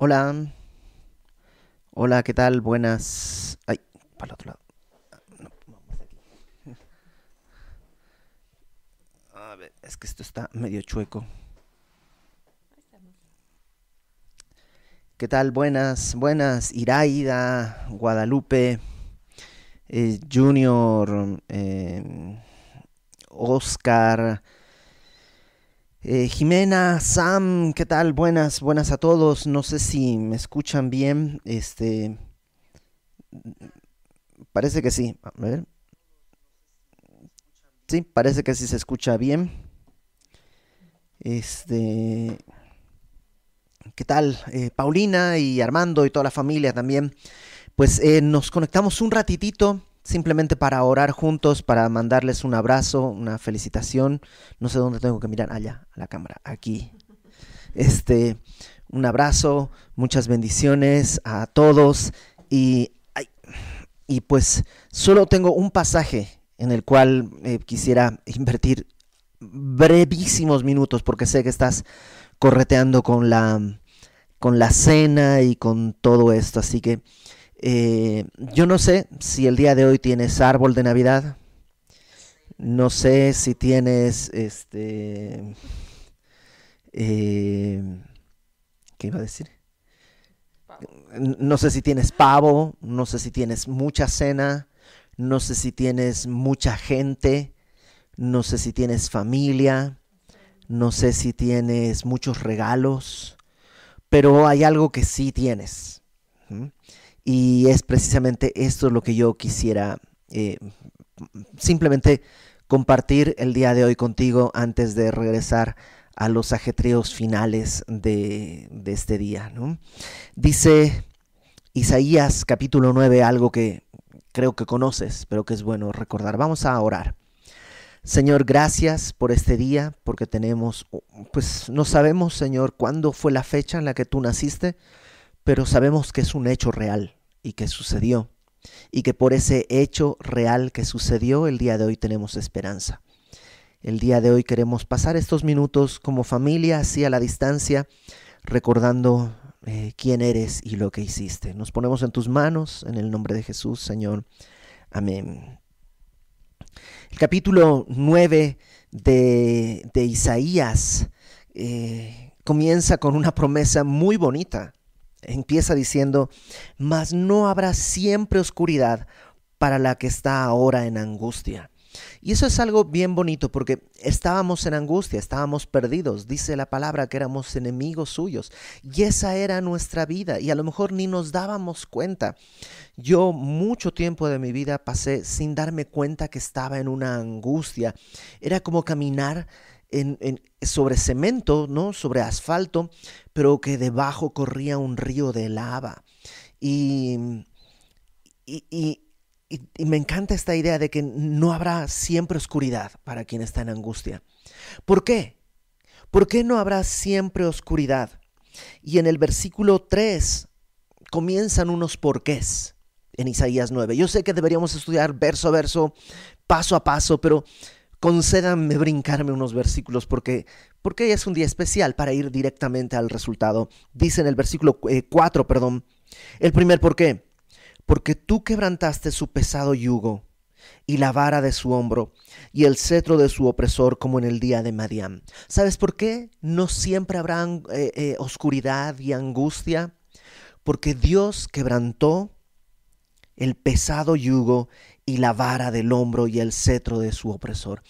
Hola. Hola, ¿qué tal? Buenas. Ay, para el otro lado. No, vamos aquí. A ver, es que esto está medio chueco. ¿Qué tal? Buenas, buenas. Iraida, Guadalupe, eh, Junior, eh, Oscar. Eh, Jimena, Sam, ¿qué tal? Buenas, buenas a todos. No sé si me escuchan bien. Este. Parece que sí. Sí, parece que sí se escucha bien. Este. ¿Qué tal? Eh, Paulina y Armando y toda la familia también. Pues eh, nos conectamos un ratitito simplemente para orar juntos, para mandarles un abrazo, una felicitación. No sé dónde tengo que mirar, allá, a la cámara, aquí. Este, un abrazo, muchas bendiciones a todos y, y pues solo tengo un pasaje en el cual eh, quisiera invertir brevísimos minutos porque sé que estás correteando con la con la cena y con todo esto, así que eh, yo no sé si el día de hoy tienes árbol de Navidad. No sé si tienes este. Eh, ¿Qué iba a decir? No sé si tienes pavo, no sé si tienes mucha cena, no sé si tienes mucha gente, no sé si tienes familia, no sé si tienes muchos regalos, pero hay algo que sí tienes. Y es precisamente esto lo que yo quisiera eh, simplemente compartir el día de hoy contigo antes de regresar a los ajetreos finales de, este día. Dice Isaías capítulo 9 algo que creo que conoces, pero que es bueno recordar. Vamos a orar. Señor, gracias por este día, porque tenemos, pues no sabemos, Señor, cuándo fue la fecha en la que tú naciste, pero sabemos que es un hecho real y que sucedió. Y que por ese hecho real que sucedió el día de hoy tenemos esperanza. El día de hoy queremos pasar estos minutos como familia, así a la distancia, recordando eh, quién eres y lo que hiciste. Nos ponemos en tus manos, en el nombre de Jesús, Señor. Amén. El capítulo 9 de, de Isaías eh, comienza con una promesa muy bonita empieza diciendo, mas no habrá siempre oscuridad para la que está ahora en angustia. Y eso es algo bien bonito porque estábamos en angustia, estábamos perdidos. Dice la palabra que éramos enemigos suyos. Y esa era nuestra vida y a lo mejor ni nos dábamos cuenta. Yo mucho tiempo de mi vida pasé sin darme cuenta que estaba en una angustia. Era como caminar sobre cemento, ¿no? sobre asfalto, pero que debajo corría un río de lava. Y, y, me encanta esta idea de que no habrá siempre oscuridad para quien está en angustia. ¿Por qué? ¿Por qué no habrá siempre oscuridad? Y en el versículo 3 comienzan unos porqués en Isaías 9. Yo sé que deberíamos estudiar verso a verso, paso a paso, pero concédanme brincarme unos versículos porque, porque es un día especial para ir directamente al resultado. Dice en el versículo 4, eh, perdón, el primer por qué. Porque tú quebrantaste su pesado yugo y la vara de su hombro y el cetro de su opresor como en el día de Madián. ¿Sabes por qué? No siempre habrá eh, eh, oscuridad y angustia. Porque Dios quebrantó el pesado yugo y la vara del hombro y el cetro de su opresor.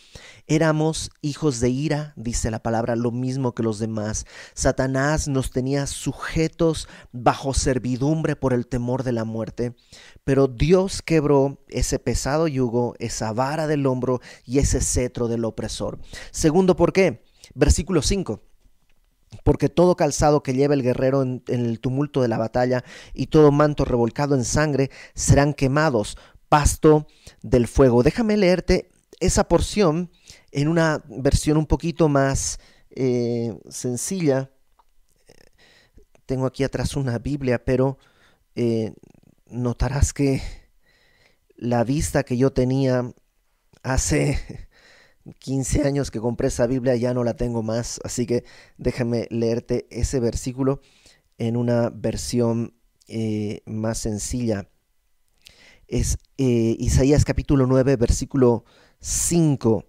Éramos hijos de ira, dice la palabra, lo mismo que los demás. Satanás nos tenía sujetos bajo servidumbre por el temor de la muerte, pero Dios quebró ese pesado yugo, esa vara del hombro y ese cetro del opresor. Segundo, ¿por qué? Versículo 5 porque todo calzado que lleva el guerrero en, el tumulto de la batalla y todo manto revolcado en sangre serán quemados, pasto del fuego. Déjame leerte esa porción en una versión un poquito más eh, sencilla. Tengo aquí atrás una Biblia, pero eh, notarás que la vista que yo tenía hace 15 años que compré esa Biblia ya no la tengo más, así que déjame leerte ese versículo en una versión eh, más sencilla. Es eh, Isaías capítulo 9, versículo 5.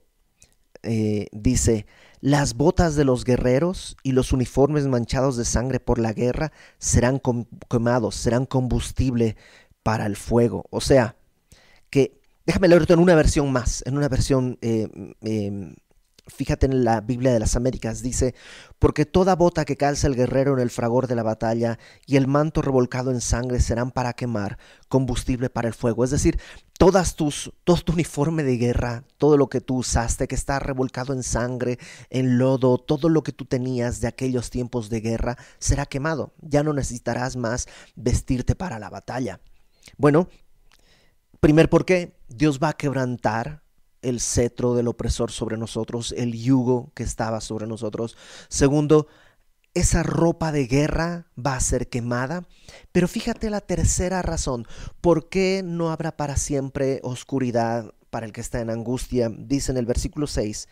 Eh, dice, las botas de los guerreros y los uniformes manchados de sangre por la guerra serán quemados, serán combustible para el fuego. O sea, que, déjame leerlo en una versión más, en una versión em, Fíjate en la Biblia de las Américas, dice, porque toda bota que calza el guerrero en el fragor de la batalla y el manto revolcado en sangre serán para quemar combustible para el fuego. Es decir, todas tus, todo tu uniforme de guerra, todo lo que tú usaste, que está revolcado en sangre, en lodo, todo lo que tú tenías de aquellos tiempos de guerra, será quemado. Ya no necesitarás más vestirte para la batalla. Bueno, primer porque Dios va a quebrantar el cetro del opresor sobre nosotros, el yugo que estaba sobre nosotros. Segundo, esa ropa de guerra va a ser quemada. Pero fíjate la tercera razón, ¿por qué no habrá para siempre oscuridad para el que está en angustia? Dice en el versículo 6,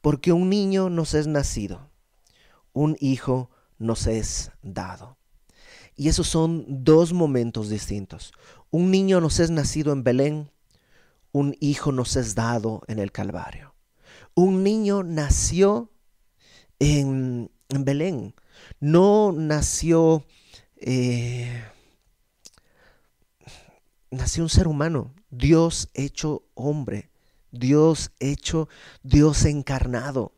porque un niño nos es nacido, un hijo nos es dado. Y esos son dos momentos distintos. Un niño nos es nacido en Belén, un hijo nos es dado en el Calvario. Un niño nació en, Belén, no nació, eh, nació un ser humano, Dios hecho hombre, Dios hecho, Dios encarnado.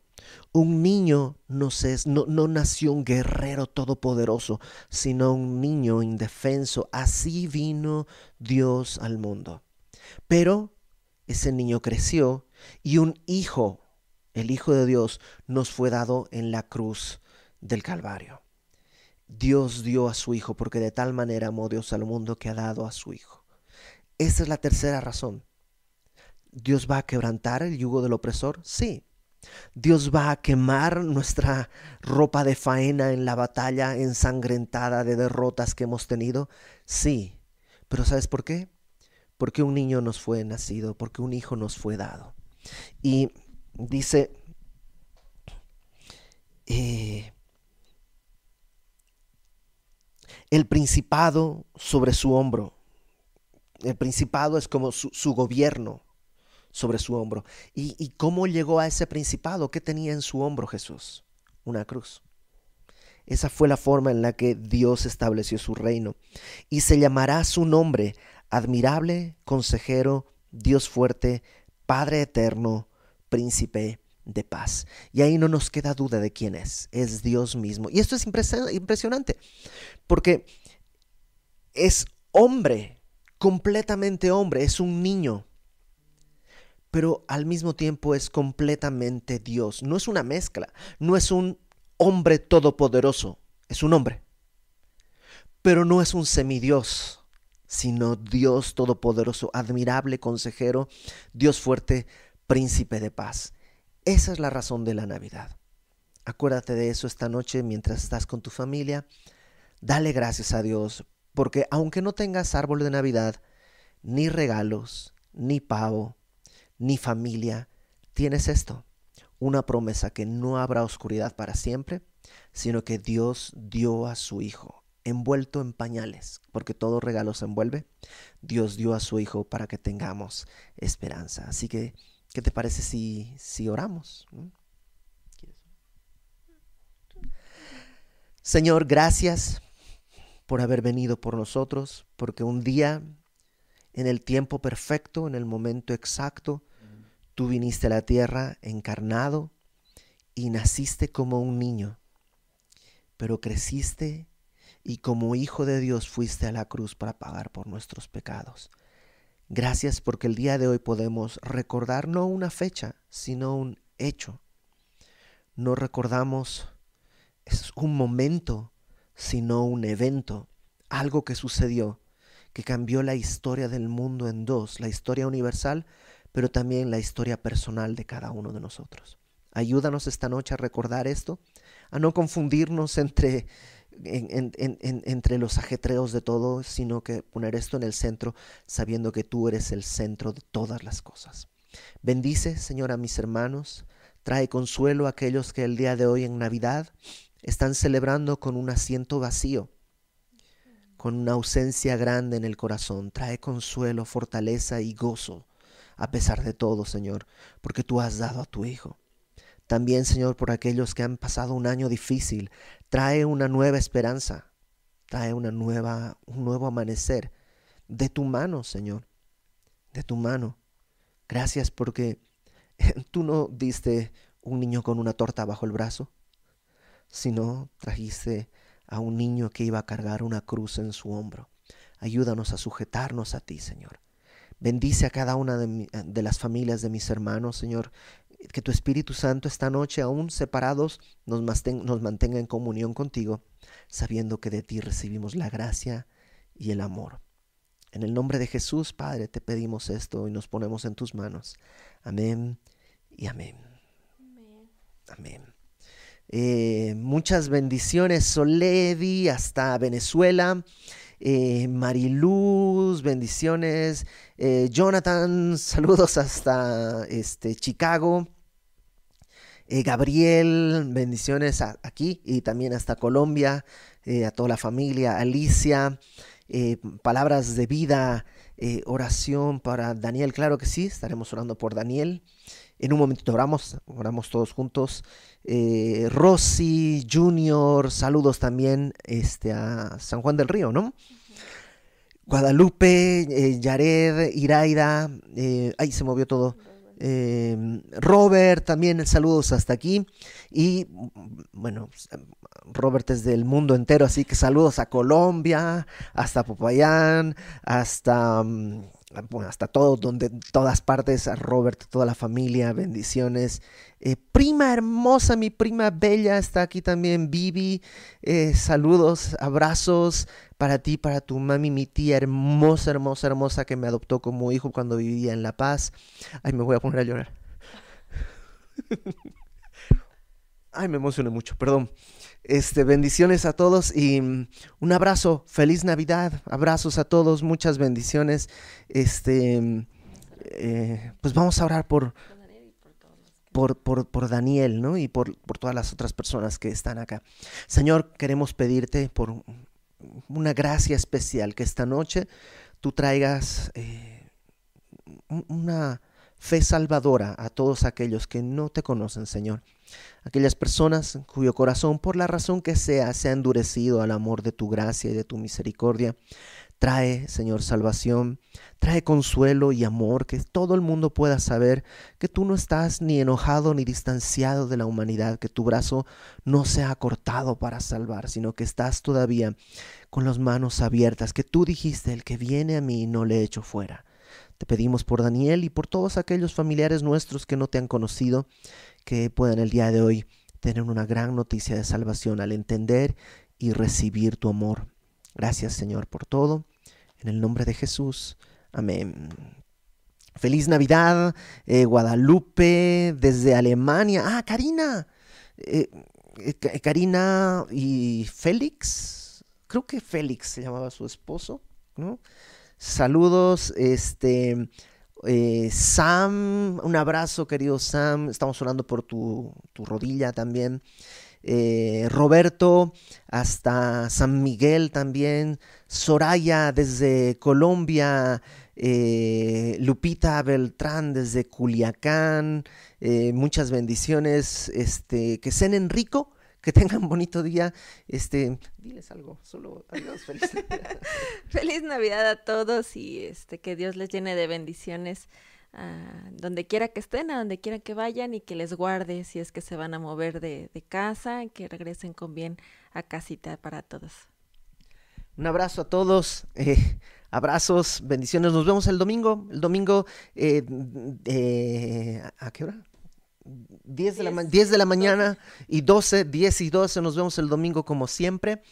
Un niño no, no, no, nació un guerrero todopoderoso, sino un niño indefenso. Así vino Dios al mundo. Pero ese niño creció y un hijo, el Hijo de Dios, nos fue dado en la cruz del Calvario. Dios dio a su Hijo porque de tal manera amó Dios al mundo que ha dado a su Hijo. Esa es la tercera razón. ¿Dios va a quebrantar el yugo del opresor? Sí. Dios va a quemar nuestra ropa de faena en la batalla ensangrentada de derrotas que hemos tenido. Sí. Pero ¿sabes por qué? Porque un niño nos fue nacido, porque un hijo nos fue dado. Y dice, eh, el principado sobre su hombro. El principado es como su, gobierno sobre su hombro. ¿Y, ¿Y cómo llegó a ese principado? ¿Qué tenía en su hombro Jesús? Una cruz. Esa fue la forma en la que Dios estableció su reino. Y se llamará su nombre admirable, consejero, Dios fuerte, Padre eterno, príncipe de paz. Y ahí no nos queda duda de quién es, es Dios mismo. Y esto es impresionante, porque es hombre, completamente hombre, es un niño, pero al mismo tiempo es completamente Dios. No es una mezcla, no es un hombre todopoderoso, es un hombre, pero no es un semidios sino Dios Todopoderoso, admirable consejero, Dios fuerte, príncipe de paz. Esa es la razón de la Navidad. Acuérdate de eso esta noche mientras estás con tu familia. Dale gracias a Dios, porque aunque no tengas árbol de Navidad, ni regalos, ni pavo, ni familia, tienes esto, una promesa que no habrá oscuridad para siempre, sino que Dios dio a su Hijo envuelto en pañales, porque todo regalo se envuelve. Dios dio a su Hijo para que tengamos esperanza. Así que, ¿qué te parece si, si oramos? ¿Mm? Señor, gracias por haber venido por nosotros, porque un día, en el tiempo perfecto, en el momento exacto, tú viniste a la tierra encarnado y naciste como un niño, pero creciste y como Hijo de Dios fuiste a la cruz para pagar por nuestros pecados. Gracias porque el día de hoy podemos recordar no una fecha, sino un hecho. No recordamos es un momento, sino un evento, algo que sucedió, que cambió la historia del mundo en dos, la historia universal, pero también la historia personal de cada uno de nosotros. Ayúdanos esta noche a recordar esto, a no confundirnos entre entre los ajetreos de todo, sino que poner esto en el centro, sabiendo que tú eres el centro de todas las cosas. Bendice, Señor, a mis hermanos, trae consuelo a aquellos que el día de hoy en Navidad están celebrando con un asiento vacío, con una ausencia grande en el corazón. Trae consuelo, fortaleza y gozo a pesar de todo, Señor, porque tú has dado a tu Hijo. También, Señor, por aquellos que han pasado un año difícil, trae una nueva esperanza, trae una nueva, un nuevo amanecer de tu mano, Señor, de tu mano. Gracias porque tú no diste un niño con una torta bajo el brazo, sino trajiste a un niño que iba a cargar una cruz en su hombro. Ayúdanos a sujetarnos a ti, Señor. Bendice a cada una de, las familias de mis hermanos, Señor. Que tu Espíritu Santo esta noche, aún separados, nos, nos mantenga en comunión contigo, sabiendo que de ti recibimos la gracia y el amor. En el nombre de Jesús, Padre, te pedimos esto y nos ponemos en tus manos. Amén y amén. Amén. Eh, muchas bendiciones, Soledi, hasta Venezuela. Eh, Mariluz, bendiciones. Eh, Jonathan, saludos hasta este, Chicago. Gabriel, bendiciones aquí y también hasta Colombia, a toda la familia. Alicia, palabras de vida, oración para Daniel, claro que sí, estaremos orando por Daniel. En un momentito oramos, oramos todos juntos. Eh, Rosy, Junior, saludos también este, a San Juan del Río, ¿no? Guadalupe, eh, Yared, Iraida, eh, ahí se movió todo. Robert, también saludos hasta aquí. Y bueno, Robert es del mundo entero, así que saludos a Colombia, hasta Popayán, hasta mm, hasta todo, donde todas partes, a Robert, toda la familia, bendiciones. Eh, prima hermosa, mi prima bella está aquí también, Vivi. Eh, saludos, abrazos para ti, para tu mami, mi tía hermosa, hermosa, hermosa que me adoptó como hijo cuando vivía en La Paz. Ay, me voy a poner a llorar. Ay, me emocioné mucho, perdón. Este, bendiciones a todos y mm, un abrazo, feliz Navidad, abrazos a todos, muchas bendiciones. Este, mm, eh, pues vamos a orar por, por, por, por, Daniel, ¿no? Y por, por todas las otras personas que están acá. Señor, queremos pedirte por una gracia especial, que esta noche tú traigas eh, una fe salvadora a todos aquellos que no te conocen, Señor aquellas personas cuyo corazón, por la razón que sea, se ha endurecido al amor de tu gracia y de tu misericordia. Trae, Señor, salvación, trae consuelo y amor, que todo el mundo pueda saber que tú no estás ni enojado ni distanciado de la humanidad, que tu brazo no se ha cortado para salvar, sino que estás todavía con las manos abiertas, que tú dijiste, el que viene a mí no le echo fuera. Te pedimos por Daniel y por todos aquellos familiares nuestros que no te han conocido, que puedan el día de hoy tener una gran noticia de salvación al entender y recibir tu amor. Gracias Señor por todo. En el nombre de Jesús. Amén. Feliz Navidad, eh, Guadalupe, desde Alemania. Ah, Karina. Eh, eh, Karina y Félix. Creo que Félix se llamaba su esposo. ¿no? Saludos. Este. Eh, Sam, un abrazo querido Sam, estamos orando por tu, rodilla también. Eh, Roberto, hasta San Miguel también. Soraya desde Colombia. Eh, Lupita Beltrán desde Culiacán. muchas bendiciones. Este, que cenen rico que tengan bonito día. Este, diles algo, solo adiós, feliz Navidad. feliz Navidad a todos y este que Dios les llene de bendiciones a donde quiera que estén, a donde quiera que vayan y que les guarde si es que se van a mover de, casa, que regresen con bien a casita para todos. Un abrazo a todos, eh, abrazos, bendiciones. Nos vemos el domingo. El domingo, eh, eh, ¿a qué hora? 10 de, la, 10 de la mañana y 12, 10 y 12. Nos vemos el domingo como siempre.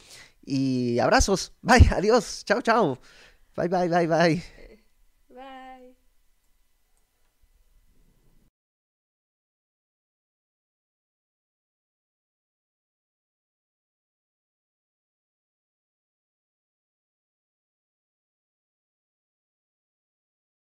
Y abrazos. Bye, adiós. Chao, chao. Bye, bye, bye, bye.